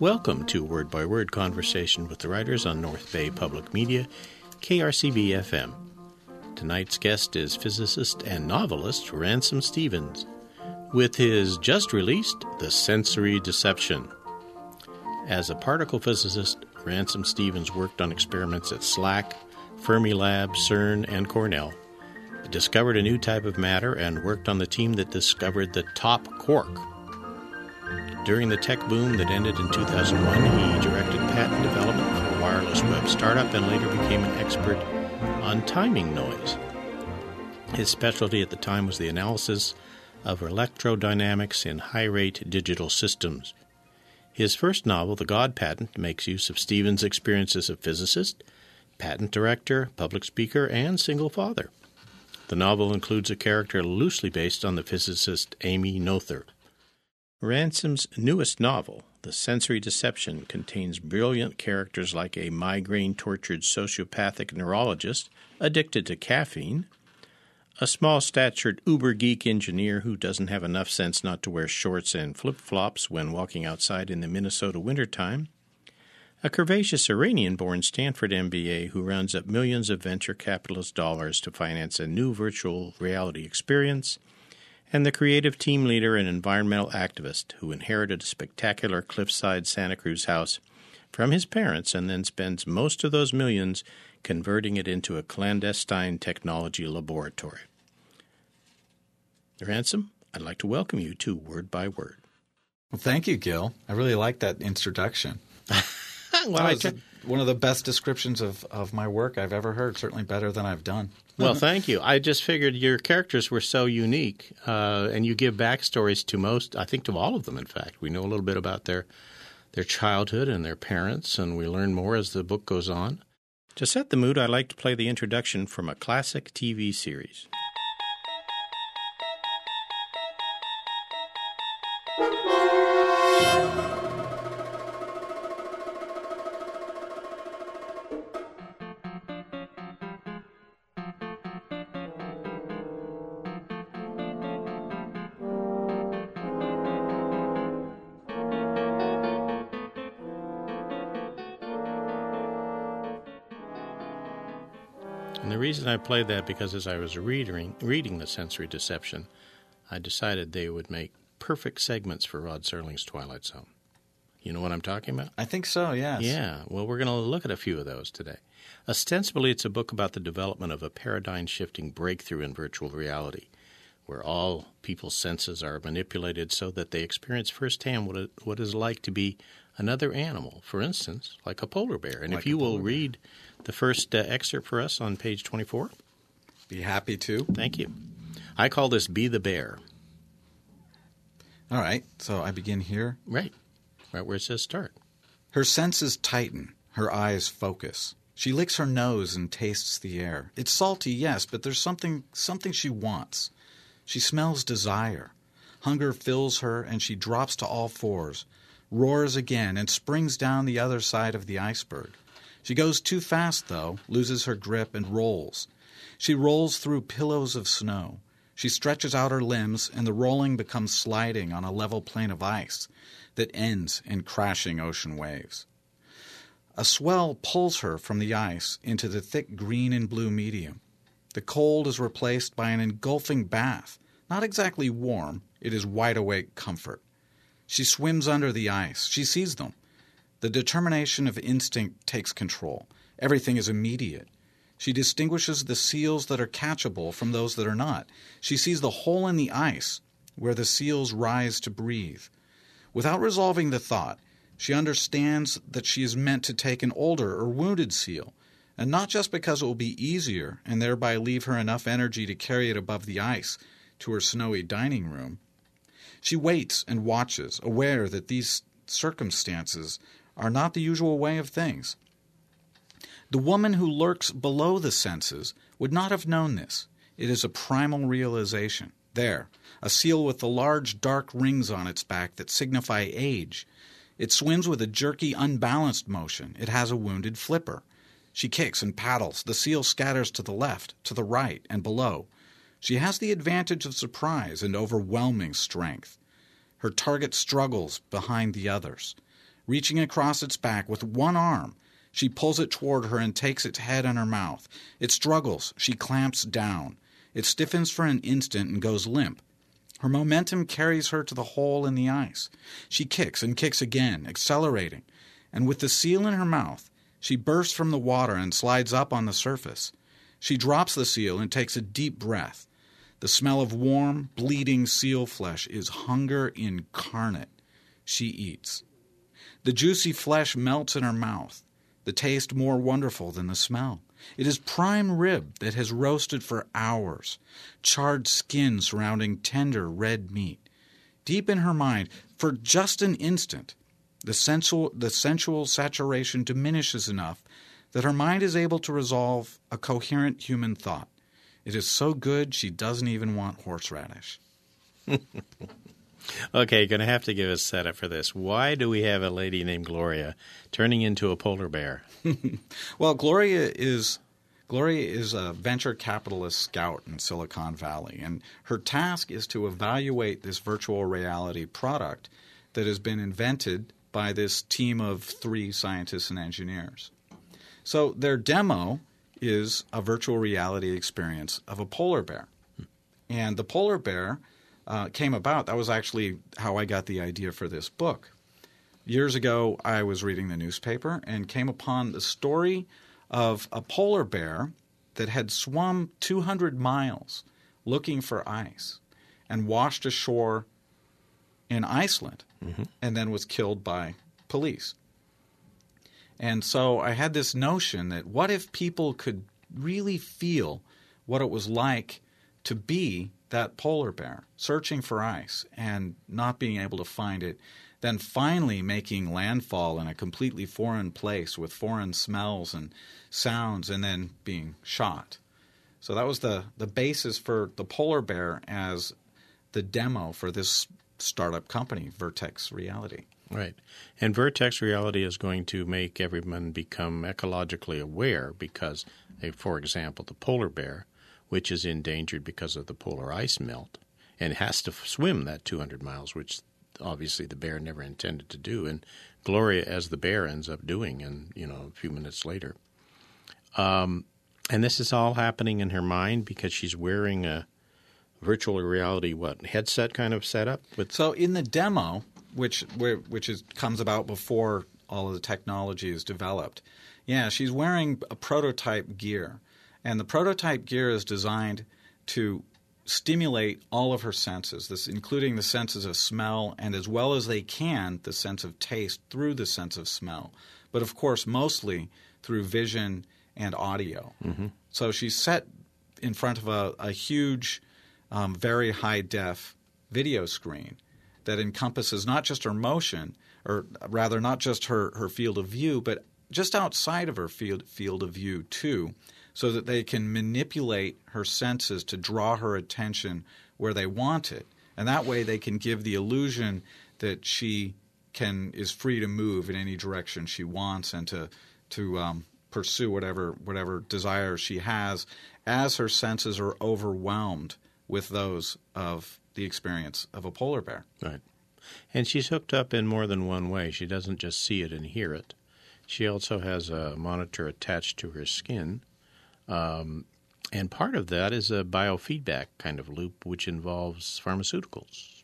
Welcome to Word by Word conversation with the writers on North Bay Public Media, KRCB FM. Tonight's guest is physicist and novelist Ransom Stephens with his just released The Sensory Deception. As a particle physicist, Ransom Stephens worked on experiments at SLAC, Fermilab, CERN, and Cornell, discovered a new type of matter, and worked on the team that discovered the top quark. During the tech boom that ended in 2001, he directed patent development for a wireless web startup and later became an expert on timing noise. His specialty at the time was the analysis of electrodynamics in high rate digital systems. His first novel, The God Patent, makes use of Stephens' experiences of physicist, patent director, public speaker, and single father. The novel includes a character loosely based on the physicist Emmy Noether. Ransom's newest novel, The Sensory Deception, contains brilliant characters like a migraine tortured sociopathic neurologist addicted to caffeine, a small statured uber geek engineer who doesn't have enough sense not to wear shorts and flip flops when walking outside in the Minnesota wintertime, a curvaceous Iranian born Stanford MBA who rounds up millions of venture capitalist dollars to finance a new virtual reality experience and the creative team leader and environmental activist who inherited a spectacular cliffside Santa Cruz house from his parents and then spends most of those millions converting it into a clandestine technology laboratory. Ransom, I'd like to welcome you to Word by Word. Well, thank you, Gil. I really like that introduction. Well, that was one of the best descriptions of, of my work I've ever heard, certainly better than I've done. well, thank you. I just figured your characters were so unique, uh, and you give backstories to most, I think to all of them, in fact. We know a little bit about their, their childhood and their parents, and we learn more as the book goes on. To set the mood, I like to play the introduction from a classic TV series. Reason I played that because as I was reading reading the sensory deception, I decided they would make perfect segments for Rod Serling's Twilight Zone. You know what I'm talking about? I think so, yes. Yeah. Well, we're going to look at a few of those today. Ostensibly, it's a book about the development of a paradigm shifting breakthrough in virtual reality, where all people's senses are manipulated so that they experience firsthand what it, what it's like to be another animal, for instance, like a polar bear. And Like if you will bear. read the first uh, excerpt for us on page 24, Be happy to. thank you. I call this Be the Bear. All right, so I begin here. Right. Right where it says start. Her senses tighten, her eyes focus. She licks her nose and tastes the air. It's salty, yes, but there's something something she wants. She smells desire. Hunger fills her and she drops to all fours, roars again and springs down the other side of the iceberg. She goes too fast though, loses her grip and rolls. She rolls through pillows of snow. She stretches out her limbs and the rolling becomes sliding on a level plane of ice that ends in crashing ocean waves. A swell pulls her from the ice into the thick green and blue medium. The cold is replaced by an engulfing bath, not exactly warm, it is wide awake comfort. She swims under the ice. She sees them. The determination of instinct takes control. Everything is immediate. She distinguishes the seals that are catchable from those that are not. She sees the hole in the ice where the seals rise to breathe. Without resolving the thought, she understands that she is meant to take an older or wounded seal, and not just because it will be easier and thereby leave her enough energy to carry it above the ice to her snowy dining room. She waits and watches, aware that these circumstances are not the usual way of things. The woman who lurks below the senses would not have known this. It is a primal realization. There, a seal with the large dark rings on its back that signify age. It swims with a jerky, unbalanced motion. It has a wounded flipper. She kicks and paddles. The seal scatters to the left, to the right, and below. She has the advantage of surprise and overwhelming strength. Her target struggles behind the others. Reaching across its back with one arm, she pulls it toward her and takes its head in her mouth. It struggles. She clamps down. It stiffens for an instant and goes limp. Her momentum carries her to the hole in the ice. She kicks and kicks again, accelerating, and with the seal in her mouth, she bursts from the water and slides up on the surface. She drops the seal and takes a deep breath. The smell of warm, bleeding seal flesh is hunger incarnate. She eats. The juicy flesh melts in her mouth, the taste more wonderful than the smell. It is prime rib that has roasted for hours, charred skin surrounding tender red meat. Deep in her mind, for just an instant, the sensual, the sensual saturation diminishes enough that her mind is able to resolve a coherent human thought. It is so good she doesn't even want horseradish. okay, going to have to give a setup for this. Why do we have a lady named Gloria turning into a polar bear? well, Gloria is Gloria is a venture capitalist scout in Silicon Valley, and her task is to evaluate this virtual reality product that has been invented by this team of three scientists and engineers. So their demo is a virtual reality experience of a polar bear. And the polar bear uh, came about. That was actually how I got the idea for this book. Years ago, I was reading the newspaper and came upon the story of a polar bear that had swum 200 miles looking for ice and washed ashore in Iceland mm-hmm. and then was killed by police. And so I had this notion that what if people could really feel what it was like to be that polar bear, searching for ice and not being able to find it, then finally making landfall in a completely foreign place with foreign smells and sounds, and then being shot. So that was the, the basis for the polar bear as the demo for this startup company, Vertex Reality. Right. And Vertex Reality is going to make everyone become ecologically aware because, for example, the polar bear, which is endangered because of the polar ice melt and has to swim that 200 miles, which obviously the bear never intended to do. And Gloria, as the bear, ends up doing, and you know, a few minutes later. Um, and this is all happening in her mind because she's wearing a virtual reality what headset kind of setup with so in the demo which which is comes about before all of the technology is developed. Yeah, she's wearing a prototype gear, and the prototype gear is designed to stimulate all of her senses, this including the senses of smell and as well as they can the sense of taste through the sense of smell, but of course mostly through vision and audio. Mm-hmm. So she's set in front of a, a huge, um, very high def video screen that encompasses not just her motion, or rather, not just her, her field of view, but just outside of her field, field of view, too, so that they can manipulate her senses to draw her attention where they want it. And that way they can give the illusion that she can is free to move in any direction she wants and to to um, pursue whatever whatever desire she has as her senses are overwhelmed with those of the experience of a polar bear. Right. And she's hooked up in more than one way. She doesn't just see it and hear it. She also has a monitor attached to her skin. Um, and part of that is a biofeedback kind of loop, which involves pharmaceuticals.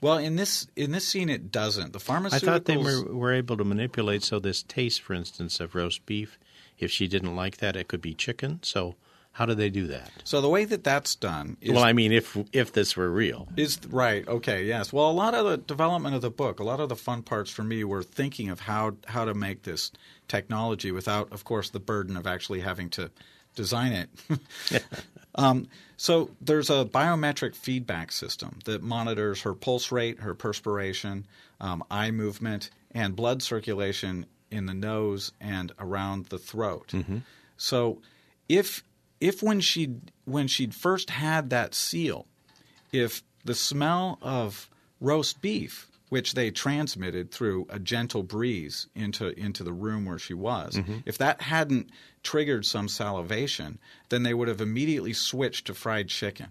Well, in this in this scene, it doesn't. The pharmaceuticals. I thought they were, were able to manipulate so this taste, for instance, of roast beef. If she didn't like that, it could be chicken. So how do they do that? So the way that that's done is Well, I mean if if this were real. Is right. Okay, yes. Well, a lot of the development of the book, a lot of the fun parts for me were thinking of how how to make this technology without of course the burden of actually having to design it. um, so there's a biometric feedback system that monitors her pulse rate, her perspiration, um, eye movement, and blood circulation in the nose and around the throat. Mm-hmm. So if if when she when she'd first had that seal, if the smell of roast beef, which they transmitted through a gentle breeze into into the room where she was, mm-hmm. if that hadn't triggered some salivation, then they would have immediately switched to fried chicken.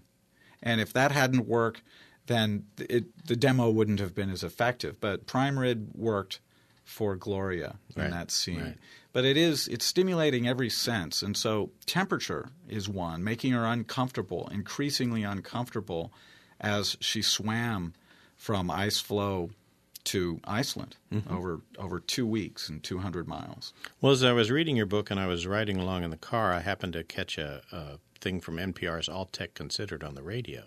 And if that hadn't worked, then it, the demo wouldn't have been as effective. But prime rib worked for Gloria in Right, that scene. right. But it is it's stimulating every sense, and so temperature is one, making her uncomfortable, increasingly uncomfortable, as she swam from ice floe to Iceland Mm-hmm. over over two weeks and two hundred miles. Well, as I was reading your book and I was riding along in the car, I happened to catch a, a thing from NPR's All Tech Considered on the radio.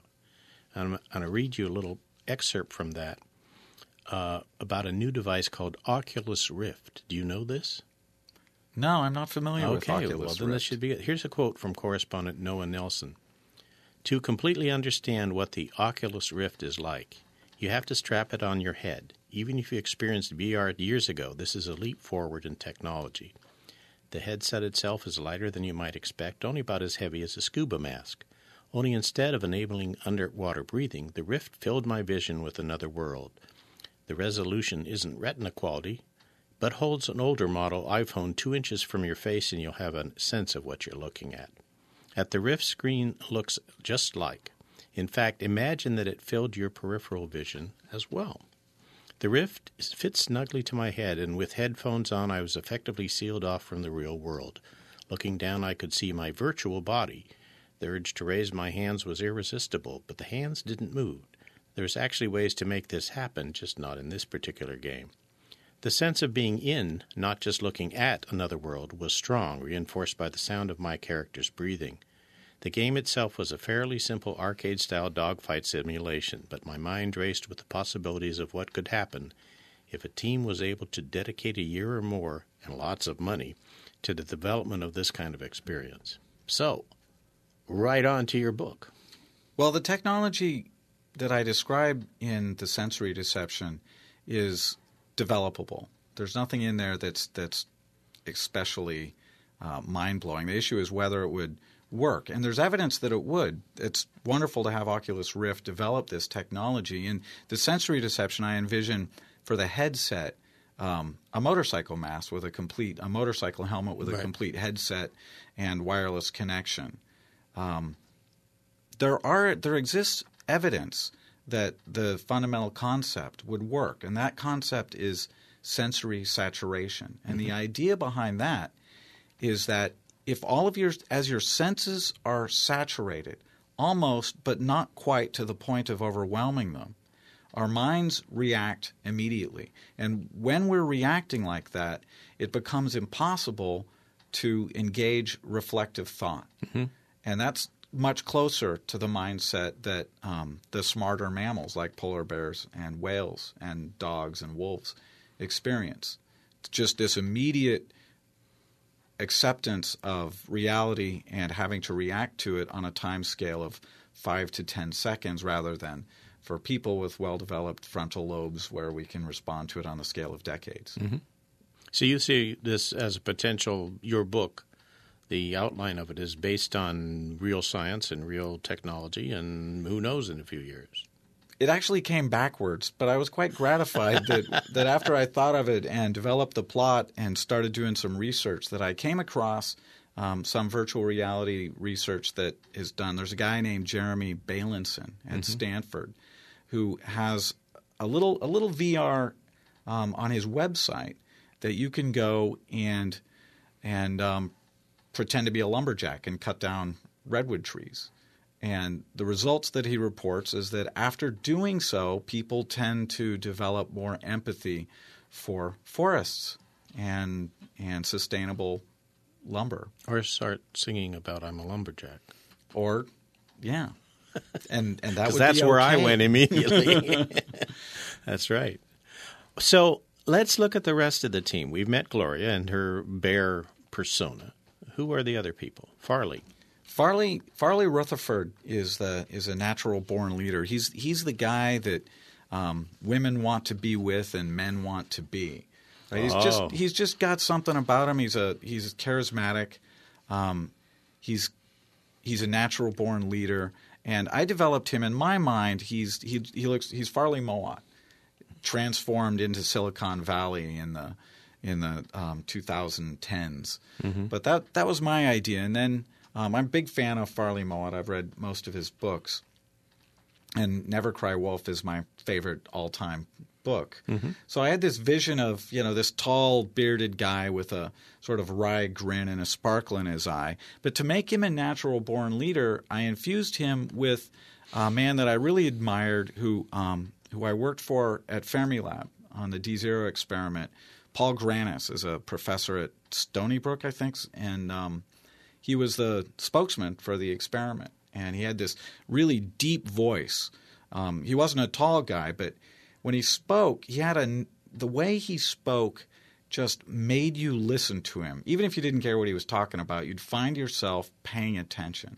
And I'm going to read you a little excerpt from that uh, about a new device called Oculus Rift. Do you know this? No, I'm not familiar with okay, Oculus well, then this should be it. Here's a quote from correspondent Noah Nelson. To completely understand what the Oculus Rift is like, you have to strap it on your head. Even if you experienced VR years ago, this is a leap forward in technology. The headset itself is lighter than you might expect, only about as heavy as a scuba mask. Only instead of enabling underwater breathing, the Rift filled my vision with another world. The resolution isn't retina quality, but holds an older model iPhone two inches from your face and you'll have a sense of what you're looking at. At the Rift screen looks just like. In fact, imagine that it filled your peripheral vision as well. The Rift fits snugly to my head, and with headphones on, I was effectively sealed off from the real world. Looking down, I could see my virtual body. The urge to raise my hands was irresistible, but the hands didn't move. There's actually ways to make this happen, just not in this particular game. The sense of being in, not just looking at another world, was strong, reinforced by the sound of my character's breathing. The game itself was a fairly simple arcade style dogfight simulation, but my mind raced with the possibilities of what could happen if a team was able to dedicate a year or more, and lots of money, to the development of this kind of experience. So, right on to your book. Well, the technology that I describe in the sensory deception is developable. There's nothing in there that's that's especially uh, mind blowing. The issue is whether it would work, and there's evidence that it would. It's wonderful to have Oculus Rift develop this technology. And the sensory deception I envision for the headset. Um, a motorcycle mask with a complete, a motorcycle helmet with a Right. complete headset and wireless connection there are there exists evidence that the fundamental concept would work, and that concept is sensory saturation. And the mm-hmm. idea behind that is that if all of your as your senses are saturated, almost but not quite to the point of overwhelming them, our minds react immediately. And when we're reacting like that, it becomes impossible to engage reflective thought. Mm-hmm. And that's much closer to the mindset that um, the smarter mammals like polar bears and whales and dogs and wolves experience. It's just this immediate acceptance of reality and having to react to it on a time scale of five to ten seconds rather than for people with well developed frontal lobes where we can respond to it on the scale of decades. So you see this as a potential, your book, the outline of it is based on real science and real technology, and who knows in a few years. it actually came backwards, but I was quite gratified that, that after I thought of it and developed the plot and started doing some research, that I came across um, some virtual reality research that is done. There's a guy named Jeremy Bailenson at Stanford who has a little a little VR um, on his website that you can go and and um, pretend to be a lumberjack and cut down redwood trees. And the results that he reports is that after doing so, people tend to develop more empathy for forests and and sustainable lumber. Or start singing about I'm a lumberjack. Or yeah. And and that that's where I went immediately. that's right. So let's look at the rest of the team. We've met Gloria and her bear persona. Who are the other people? Farley. Farley Farley Rutherford is the is a natural born leader. He's he's the guy that um, women want to be with and men want to be. Right? He's Oh. just he's just got something about him. He's a he's charismatic. Um, he's he's a natural born leader, and I developed him in my mind. He's he he looks he's Farley Mowat, transformed into Silicon Valley in the in the um, 2010s. But that that was my idea, and then um, I'm a big fan of Farley Mowat. I've read most of his books, and Never Cry Wolf is my favorite all time book. So I had this vision of, you know, this tall, bearded guy with a sort of wry grin and a sparkle in his eye. But to make him a natural born leader, I infused him with a man that I really admired who, um, who I worked for at Fermilab on the D Zero experiment. Paul Grannis is a professor at Stony Brook, I think, and um, he was the spokesman for the experiment. And he had this really deep voice. Um, he wasn't a tall guy, but when he spoke, he had a the way he spoke just made you listen to him. Even if you didn't care what he was talking about, you'd find yourself paying attention.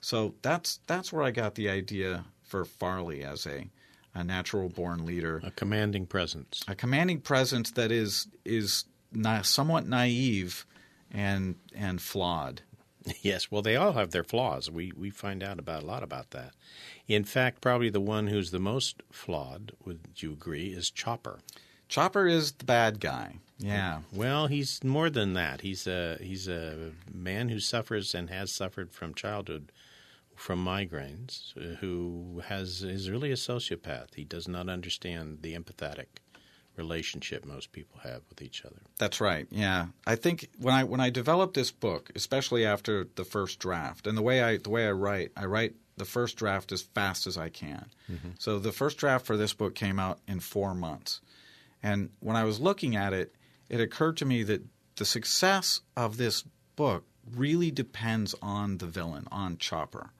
So that's that's where I got the idea for Farley as a a natural born leader, A commanding presence. a commanding presence that is is na- somewhat naive and and flawed. Yes, well, they all have their flaws. We we find out about a lot about that. In fact, probably the one who's the most flawed, would you agree, is Chopper. Chopper is the bad guy. Yeah. Well, he's more than that. He's a he's a man who suffers and has suffered from childhood from migraines, uh, who has is really a sociopath. He does not understand the empathetic relationship most people have with each other. That's right. Yeah, I think when I when I developed this book, especially after the first draft, and the way I the way I write, I write the first draft as fast as I can. So the first draft for this book came out in four months, and when I was looking at it, it occurred to me that the success of this book really depends on the villain, on Chopper,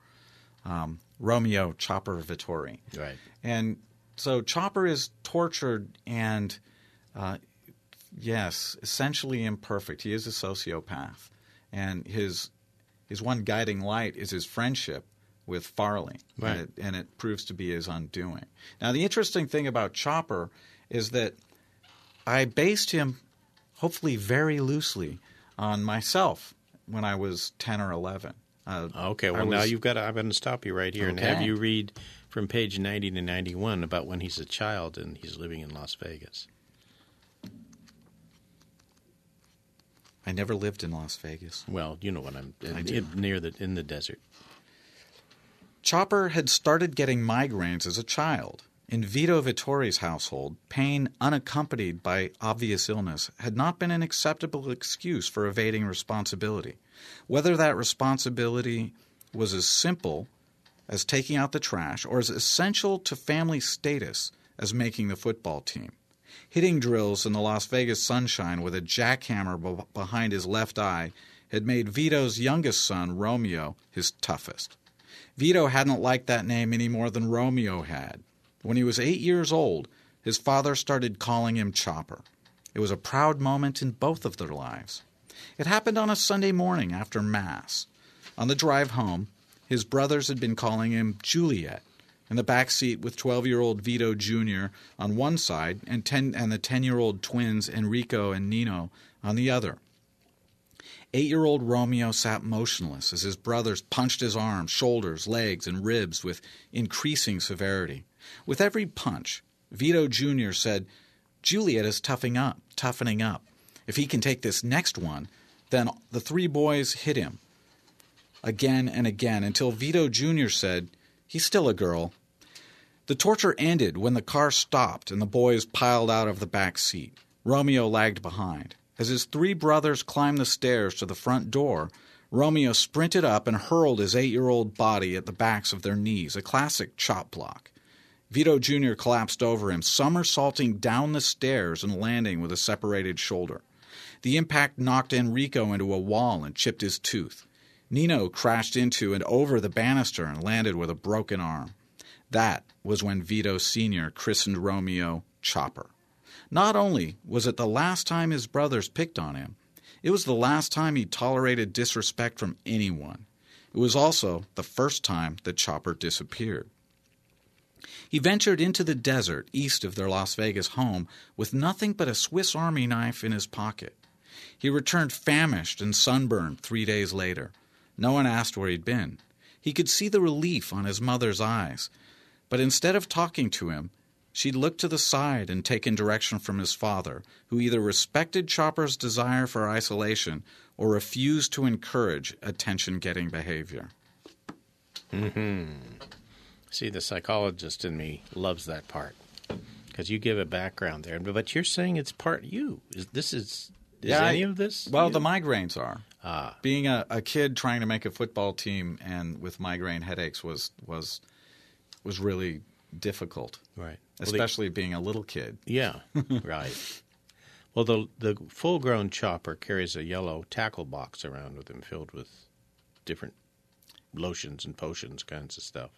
um, Romeo Chopper Vittori. Right. And so Chopper is tortured and, uh, yes, essentially imperfect. He is a sociopath, and his his one guiding light is his friendship with Farley, Right. and, it, and it proves to be his undoing. Now, the interesting thing about Chopper is that I based him, hopefully very loosely, on myself when I was ten or eleven. Uh, Okay. Well, now was- you've got. To, I'm going to stop you right here and have you read from page 90 to 91 about when he's a child and he's living in Las Vegas. I never lived in Las Vegas. Well, you know what I'm I in, do. in- near the in the desert. Chopper had started getting migraines as a child. In Vito Vittori's household, pain unaccompanied by obvious illness had not been an acceptable excuse for evading responsibility. Whether that responsibility was as simple as taking out the trash or as essential to family status as making the football team. Hitting drills in the Las Vegas sunshine with a jackhammer be- behind his left eye had made Vito's youngest son, Romeo, his toughest. Vito hadn't liked that name any more than Romeo had. When he was eight years old, his father started calling him Chopper. It was a proud moment in both of their lives. It happened on a Sunday morning after Mass. On the drive home, his brothers had been calling him Juliet. In the back seat with 12-year-old Vito Jr. on one side and, 10, and the 10-year-old twins Enrico and Nino on the other. Eight year old Romeo sat motionless as his brothers punched his arms, shoulders, legs, and ribs with increasing severity. With every punch, Vito Jr. said, Juliet is toughing up, toughening up. If he can take this next one, then the three boys hit him again and again until Vito Jr. said, He's still a girl. The torture ended when the car stopped and the boys piled out of the back seat. Romeo lagged behind. As his three brothers climbed the stairs to the front door, Romeo sprinted up and hurled his eight year old body at the backs of their knees, a classic chop block. Vito Jr. collapsed over him, somersaulting down the stairs and landing with a separated shoulder. The impact knocked Enrico into a wall and chipped his tooth. Nino crashed into and over the banister and landed with a broken arm. That was when Vito Sr. christened Romeo Chopper. Not only was it the last time his brothers picked on him, it was the last time he tolerated disrespect from anyone. It was also the first time that Chopper disappeared. He ventured into the desert east of their Las Vegas home with nothing but a Swiss Army knife in his pocket. He returned famished and sunburned three days later. No one asked where he'd been. He could see the relief on his mother's eyes, but instead of talking to him, she'd looked to the side and taken direction from his father, who either respected Chopper's desire for isolation or refused to encourage attention getting behavior. Mm-hmm. See, the psychologist in me loves that part because you give a background there. But you're saying it's part you. Is this is is Yeah, I- any of this? Well, you? the migraines are. ah Being a, a kid trying to make a football team and with migraine headaches was was was really difficult, right. Well, the- especially being a little kid. yeah, right. Well, the the full grown chopper carries a yellow tackle box around with him filled with different lotions and potions, kinds of stuff.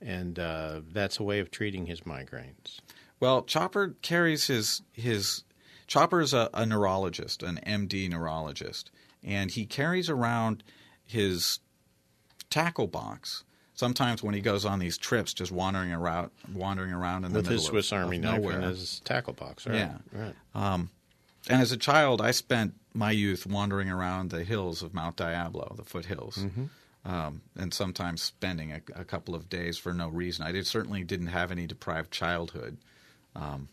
And uh, that's a way of treating his migraines. Well, Chopper carries his his Chopper is a, a neurologist, an MD neurologist, and he carries around his tackle box. Sometimes when he goes on these trips, just wandering around, wandering around in With the middle his Swiss of Army knife nowhere. and his tackle box, right? Yeah. Right. And as a child, I spent my youth wandering around the hills of Mount Diablo, the foothills, Mm-hmm. Um, and sometimes spending a, a couple of days for no reason. I did, certainly didn't have any deprived childhood. Um,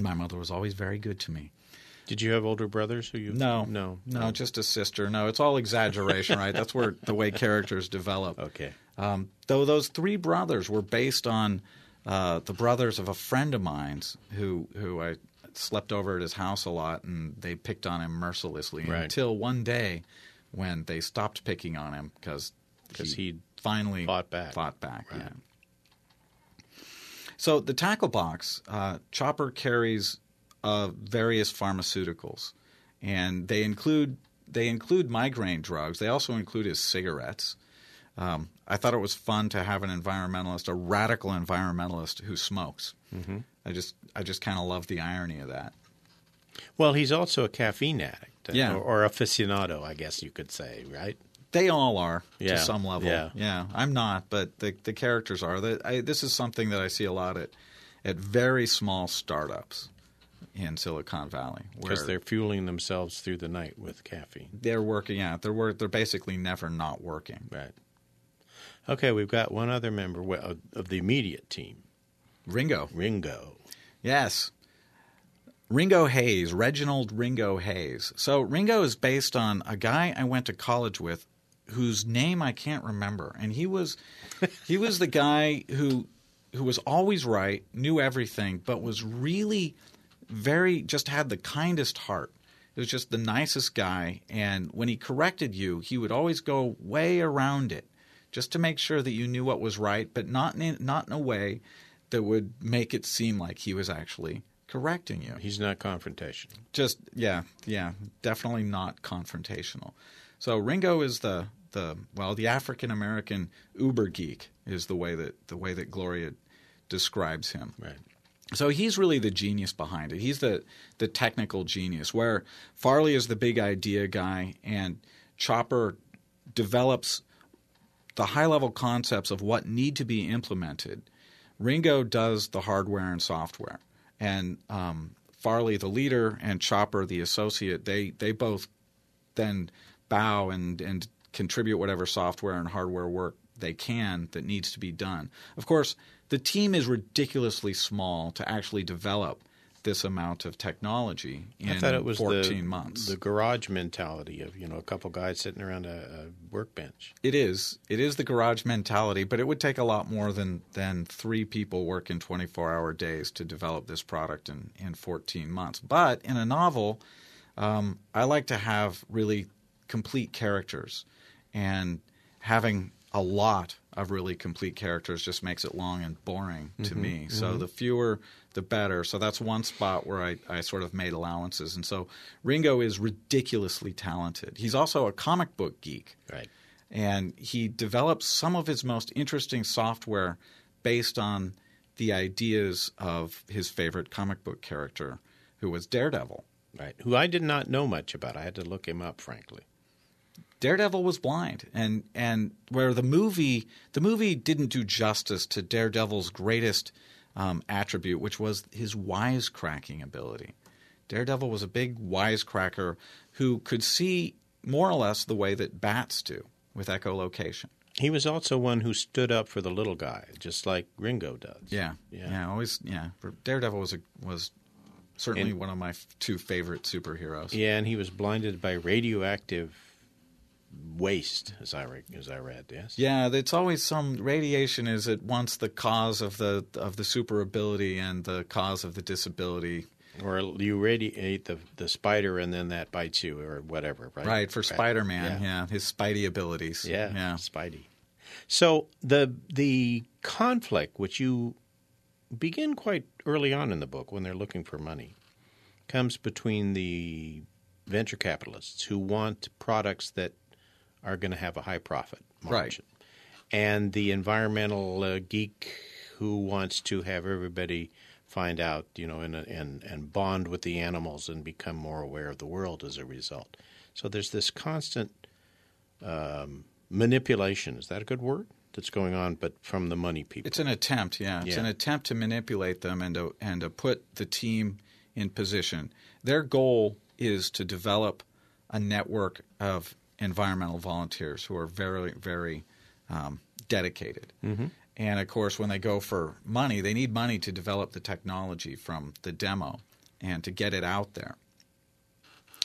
my mother was always very good to me. Did you have older brothers who you? No, no, no, just a sister. No, it's all exaggeration, right? That's where the way characters develop. Okay. Um, though those three brothers were based on uh, the brothers of a friend of mine's who who I slept over at his house a lot, and they picked on him mercilessly Right. until one day when they stopped picking on him because he'd finally fought back. Fought back, Right. yeah. So the tackle box, uh, Chopper carries uh, various pharmaceuticals, and they include they include migraine drugs. They also include his cigarettes. Um, I thought it was fun to have an environmentalist, a radical environmentalist who smokes. Mm-hmm. I just I just kind of love the irony of that. Well, he's also a caffeine addict, Yeah. or, or aficionado, I guess you could say, right? They all are Yeah, to some level. yeah. yeah. I'm not, but the the characters are. The, I, this is something that I see a lot at at very small startups in Silicon Valley, Because they're fueling themselves through the night with caffeine. they're working out. They're work, they're basically never not working. Right. Okay, we've got one other member of of the immediate team, Ringo, Ringo. yes, Ringo Hayes, Reginald Ringo Hayes. So Ringo is based on a guy I went to college with, whose name I can't remember, and he was he was the guy who who was always right, knew everything, but was really very just had the kindest heart. He was just the nicest guy, and when he corrected you, he would always go way around it, just to make sure that you knew what was right, but not in not in a way that would make it seem like he was actually correcting you He's not confrontational. just yeah yeah definitely not confrontational so ringo is the the well the african american uber geek is the way that the way that gloria describes him Right. so he's really the genius behind it. He's the the technical genius. Where Farley is the big idea guy, and Chopper develops the high level concepts of what need to be implemented. Ringo does the hardware and software, and um, Farley, the leader, and Chopper, the associate, they they both then bow and and contribute whatever software and hardware work they can that needs to be done. Of course, the team is ridiculously small to actually develop this amount of technology in I thought it was 14 the, months. the garage mentality of you know a couple guys sitting around a, a workbench. It is. It is the garage mentality, but it would take a lot more than than three people working 24 hour days to develop this product in, in 14 months. But in a novel, um, I like to have really complete characters, and having a lot of really complete characters just makes it long and boring to me. So the fewer, the better. So that's one spot where I, I sort of made allowances. And so Ringo is ridiculously talented. He's also a comic book geek Right. and he develops some of his most interesting software based on the ideas of his favorite comic book character, who was Daredevil. Right. Who I did not know much about. I had to look him up, frankly. Daredevil was blind, and and where the movie the movie didn't do justice to Daredevil's greatest um, attribute, which was his wisecracking ability. Daredevil was a big wisecracker who could see more or less the way that bats do with echolocation. He was also one who stood up for the little guy, just like Ringo does. Yeah, Yeah. yeah, always, yeah. Daredevil was a, was certainly And- one of my f- two favorite superheroes. Yeah, and he was blinded by radioactive waste, as I re- as I read. Yes. Yeah, it's always some radiation is at once the cause of the of the super ability and the cause of the disability. Or you radiate the the spider and then that bites you or whatever, right? Right for Spider Man, Yeah. yeah. his Spidey abilities. Yeah, yeah. Spidey. So the the conflict, which you begin quite early on in the book when they're looking for money, comes between the venture capitalists who want products that are going to have a high profit margin, and the environmental uh, geek who wants to have everybody find out, you know, and and and bond with the animals and become more aware of the world as a result. So there's this constant um, manipulation. Is that a good word? That's going on, but from the money people. It's an attempt, yeah. It's Yeah. an attempt to manipulate them and to and to put the team in position. Their goal is to develop a network of environmental volunteers who are very, very um, dedicated. Mm-hmm. And of course, when they go for money, they need money to develop the technology from the demo and to get it out there.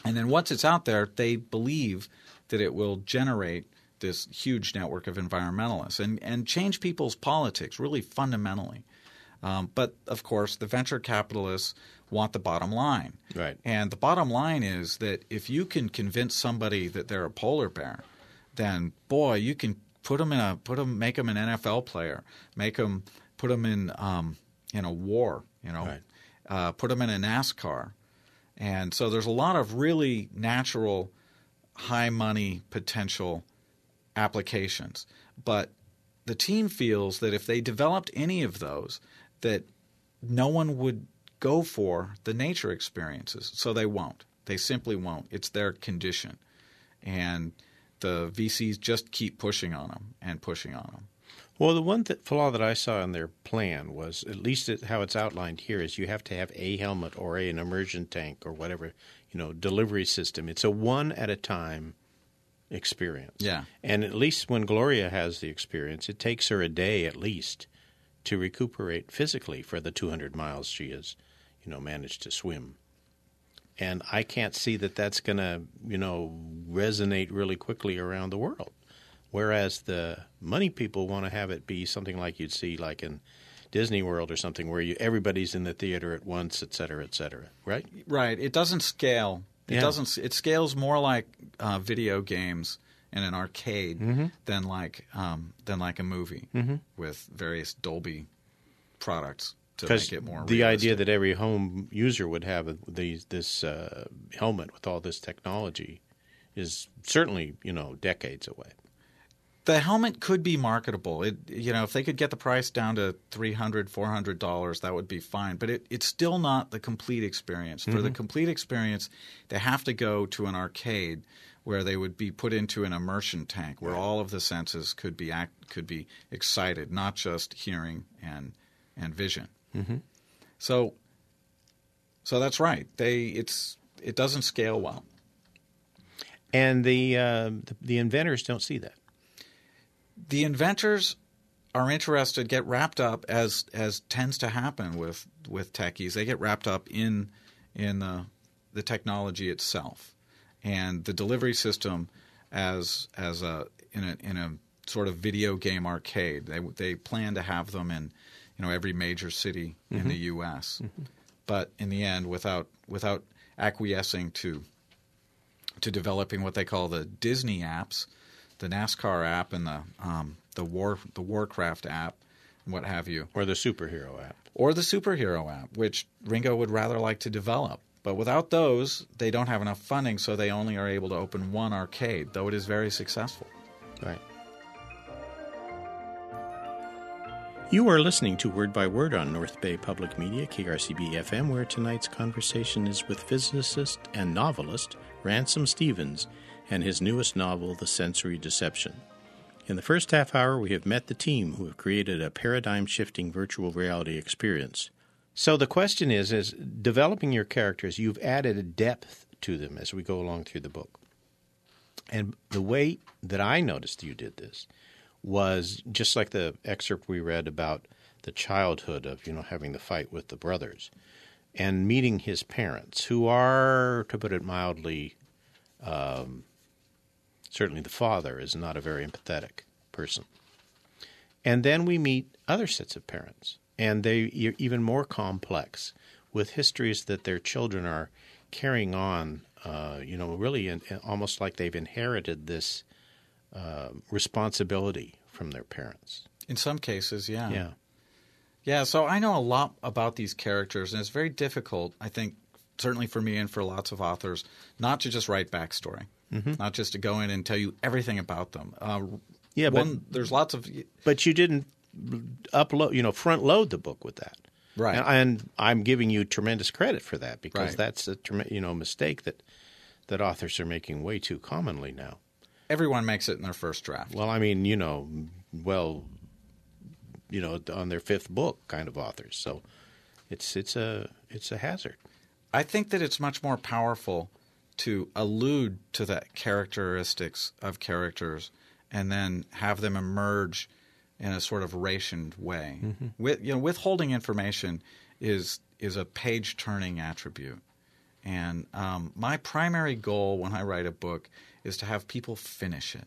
And then once it's out there, they believe that it will generate this huge network of environmentalists and, and change people's politics really fundamentally. Um, but of course, the venture capitalists want the bottom line. Right. And the bottom line is that if you can convince somebody that they're a polar bear, then boy, you can put them in a put them make them an NFL player, make them put them in um, in a war, you know, Right. uh, put them in a NASCAR, and so there's a lot of really natural, high money potential applications. But the team feels that if they developed any of those, that no one would go for the nature experiences. So they won't. They simply won't. It's their condition. And the VCs just keep pushing on them and pushing on them. Well, the one th- flaw that I saw in their plan was, at least it, how it's outlined here, is you have to have a helmet or a, an immersion tank or whatever, you know, delivery system. It's a one at a time experience. Yeah. And at least when Gloria has the experience, it takes her a day at least to recuperate physically for the 200 miles she has, you know, managed to swim. And I can't see that that's going to, you know, resonate really quickly around the world. Whereas the money people want to have it be something like you'd see like in Disney World or something where you everybody's in the theater at once, et cetera, et cetera. Right? Right. It doesn't scale. It Yeah. doesn't. It scales more like uh, video games in an arcade than like um, than like a movie with various Dolby products to make it more. the idea that every home user would have these this uh, helmet with all this technology is certainly you know decades away. the helmet could be marketable. It you know if they could get the price down to three hundred, four hundred dollars, that would be fine. But it, it's still not the complete experience. For the complete experience, they have to go to an arcade where they would be put into an immersion tank where all of the senses could be act, could be excited, not just hearing and and vision. Mm-hmm. So so that's right. They it's it doesn't scale well. And the, uh, the the inventors don't see that. the inventors are interested get wrapped up as as tends to happen with with techies they get wrapped up in in the the technology itself and the delivery system as as a in a in a sort of video game arcade. They they plan to have them in you know every major city in the US but in the end without without acquiescing to to developing what they call the Disney apps, the NASCAR app and the um, the war the Warcraft app, and what have you, Or the superhero app. or the superhero app, which Ringo would rather like to develop. But without those, they don't have enough funding, so they only are able to open one arcade, though it is very successful. Right. You are listening to Word by Word on North Bay Public Media, KRCB FM, where tonight's conversation is with physicist and novelist Ransom Stephens and his newest novel, The Sensory Deception. In the first half hour, we have met the team who have created a paradigm shifting virtual reality experience. So the question is is developing your characters, you've added a depth to them as we go along through the book. And the way that I noticed you did this was just like the excerpt we read about the childhood of, you know, having the fight with the brothers and meeting his parents, who are, to put it mildly, um, Certainly, the father is not a very empathetic person. And then we meet other sets of parents, and they're even more complex with histories that their children are carrying on, uh, you know, really in, almost like they've inherited this uh, responsibility from their parents. In some cases, yeah. Yeah. Yeah, so I know a lot about these characters, and it's very difficult, I think, certainly for me and for lots of authors, not to just write backstory, mm-hmm. not just to go in and tell you everything about them. Uh, yeah, one, but there's lots of. But you didn't upload, you know, front load the book with that, right? And, and I'm giving you tremendous credit for that because Right. that's a you know mistake that that authors are making way too commonly now. Everyone makes it in their first draft. Well, I mean, you know, well, you know, on their fifth book, kind of authors. So it's it's a it's a hazard. I think that it's much more powerful to allude to the characteristics of characters and then have them emerge in a sort of rationed way. With, you know, withholding information is is a page turning attribute, and um, my primary goal when I write a book is to have people finish it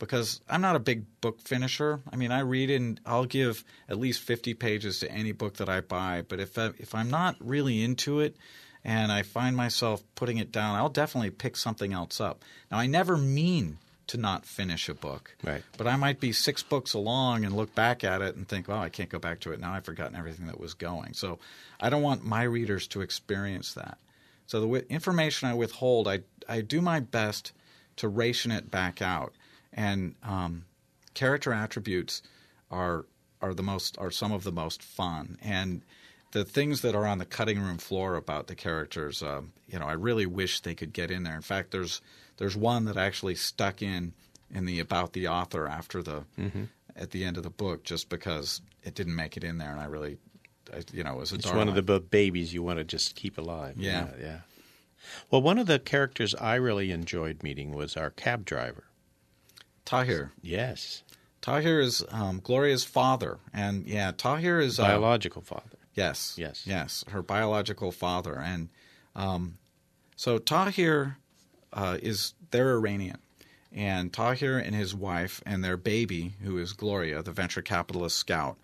because I'm not a big book finisher. I mean, I read and I'll give at least 50 pages to any book that I buy, but if I, if I'm not really into it and I find myself putting it down, I'll definitely pick something else up. Now, I never mean to not finish a book. Right. But I might be six books along and look back at it and think, oh, I can't go back to it now. I've forgotten everything that was going. So I don't want my readers to experience that. So the wi- information I withhold, I, I do my best to ration it back out. And um, character attributes are are the most are some of the most fun. And the things that are on the cutting room floor about the characters, um, you know, I really wish they could get in there. In fact, there's there's one that actually stuck in in the about the author after the at the end of the book, just because it didn't make it in there, and I really, I, you know, it was a It's one of the babies you want to just keep alive. Yeah. yeah, yeah. Well, one of the characters I really enjoyed meeting was our cab driver. Tahir. Yes, Tahir is um, Gloria's father, and yeah, Tahir is uh, biological father. Yes. Yes. Yes. Her biological father. And um, so Tahir uh, is, they're Iranian. And Tahir and his wife and their baby, who is Gloria, the venture capitalist scout,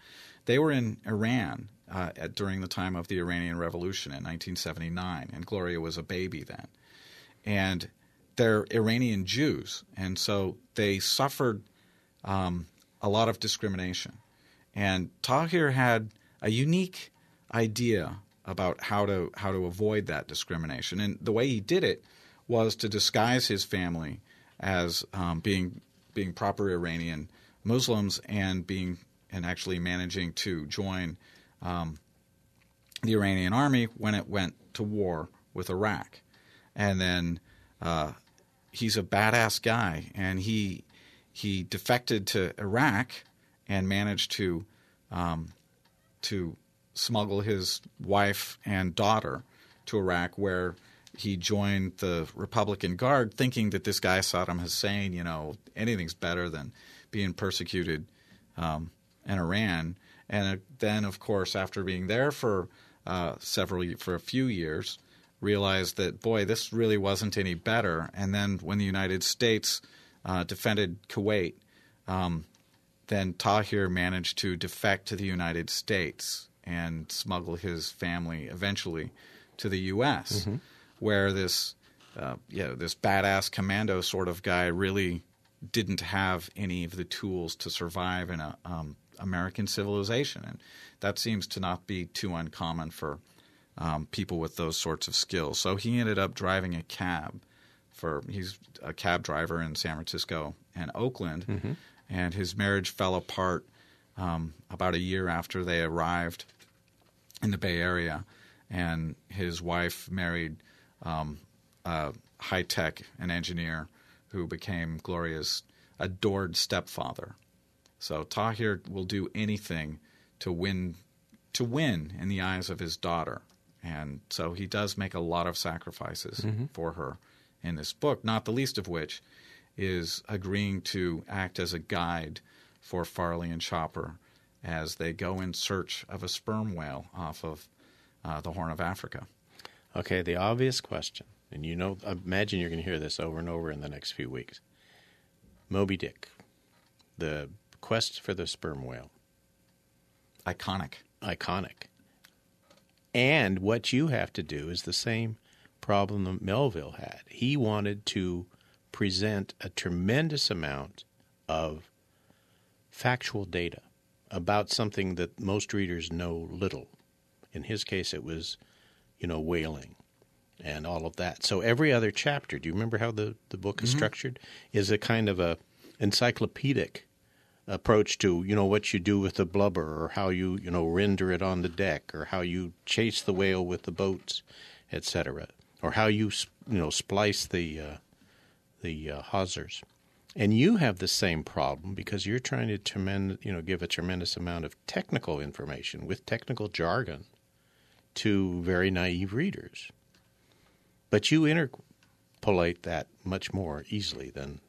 they were in Iran uh, at, during the time of the Iranian Revolution in 1979. And Gloria was a baby then. And they're Iranian Jews. And so they suffered um, a lot of discrimination. And Tahir had a unique idea about how to how to avoid that discrimination, and the way he did it was to disguise his family as um, being being proper Iranian Muslims and being and actually managing to join um, the Iranian army when it went to war with Iraq, and then uh, he's a badass guy, and he he defected to Iraq and managed to um, to smuggle his wife and daughter to Iraq, where he joined the Republican Guard, thinking that this guy Saddam Hussein, you know, anything's better than being persecuted um, in Iran. And then, of course, after being there for uh, several for a few years, realized that boy, this really wasn't any better. And then, when the United States uh, defended Kuwait, um, then Tahir managed to defect to the United States and smuggle his family eventually to the U.S., where this, uh, you know, this badass commando sort of guy really didn't have any of the tools to survive in a um, American civilization, and that seems to not be too uncommon for um, people with those sorts of skills. So he ended up driving a cab for he's a cab driver in San Francisco and Oakland, and his marriage fell apart um, about a year after they arrived in the Bay Area, and his wife married um, a high tech an engineer who became Gloria's adored stepfather. So Tahir will do anything to win to win in the eyes of his daughter. And so he does make a lot of sacrifices for her in this book, not the least of which is agreeing to act as a guide for Farley and Chopper as they go in search of a sperm whale off of uh, the Horn of Africa. Okay, the obvious question, and you know, imagine you're going to hear this over and over in the next few weeks. Moby Dick, the quest for the sperm whale, Iconic. iconic. And what you have to do is the same problem that Melville had. He wanted to present a tremendous amount of factual data about something that most readers know little. In his case, it was, you know, whaling and all of that. So every other chapter, do you remember how the, the book is structured? Is a kind of a encyclopedic approach to you know what you do with the blubber or how you you know render it on the deck or how you chase the whale with the boats etc or how you you know splice the uh, the uh, hawsers and you have the same problem because you're trying to tremend, you know give a tremendous amount of technical information with technical jargon to very naive readers but you interpolate that much more easily than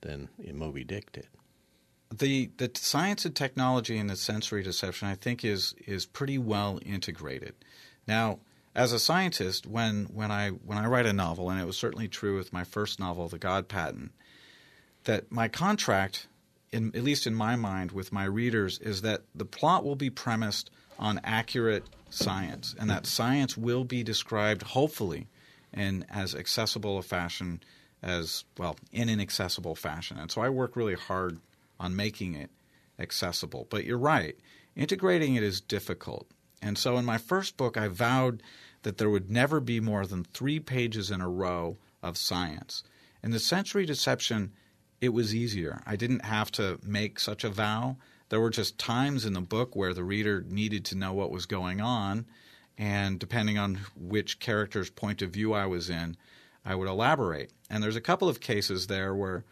than Moby Dick did the the science and technology and the sensory deception I think is is pretty well integrated. Now, as a scientist, when when I when I write a novel, and it was certainly true with my first novel, The God Patent, that my contract, in at least in my mind, with my readers, is that the plot will be premised on accurate science, and that science will be described, hopefully, in as accessible a fashion as well, in an accessible fashion. And so I work really hard on making it accessible. But you're right, integrating it is difficult. And so in my first book, I vowed that there would never be more than three pages in a row of science. In the sensory deception, it was easier. I didn't have to make such a vow. There were just times in the book where the reader needed to know what was going on, and depending on which character's point of view I was in, I would elaborate. And there's a couple of cases there where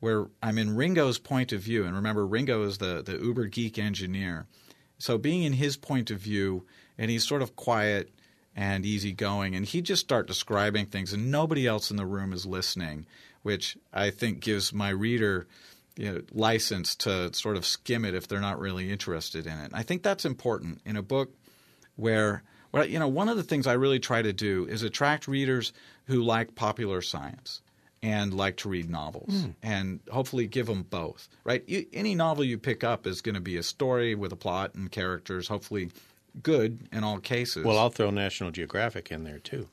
where I'm in Ringo's point of view, and remember Ringo is the the uber geek engineer. So being in his point of view, and he's sort of quiet and easygoing, and he'd just start describing things, and nobody else in the room is listening, which I think gives my reader you know, license to sort of skim it if they're not really interested in it. I think that's important in a book where well, you know, one of the things I really try to do is attract readers who like popular science and like to read novels hmm. and hopefully give them both, right? You, any novel you pick up is going to be a story with a plot and characters, hopefully good in all cases. Well, I'll throw National Geographic in there too.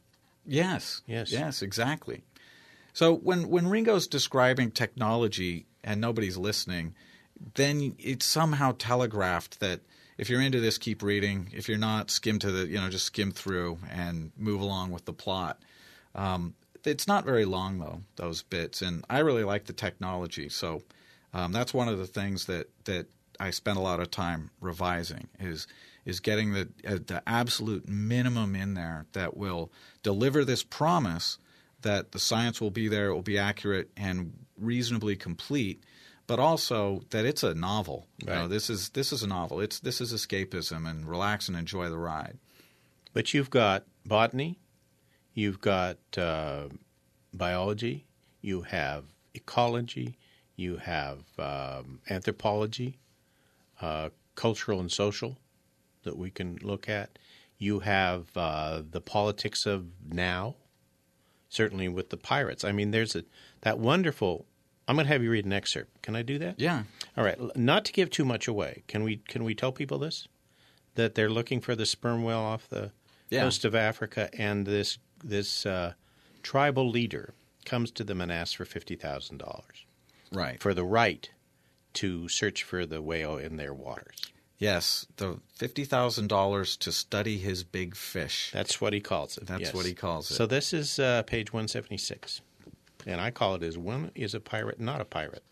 Yes. Yes. Yes, exactly. So when when Ringo's describing technology and nobody's listening, then it's somehow telegraphed that if you're into this, keep reading. If you're not, skim to the you know just skim through and move along with the plot. Um, it's not very long though those bits, and I really like the technology. So um, that's one of the things that that I spend a lot of time revising is is getting the uh, the absolute minimum in there that will deliver this promise that the science will be there, it will be accurate and reasonably complete, but also that it's a novel. You know, this is this is a novel. It's this is escapism and relax and enjoy the ride. But you've got botany, you've got uh, biology, you have ecology, you have um, anthropology, uh, cultural and social that we can look at. You have uh, the politics of now, certainly with the pirates. I mean, there's a that wonderful. I'm going to have you read an excerpt. Can I do that? Yeah. All right, not to give too much away. Can we can we tell people this that they're looking for the sperm whale off the Yeah. coast of Africa, and this this uh, tribal leader comes to them and asks for fifty thousand dollars Right. for the right to search for the whale in their waters. Yes, the fifty thousand dollars to study his big fish. That's what he calls it. That's yes. what he calls it. So this is uh, page one seventy six, and I call it as one is a pirate, not a pirate.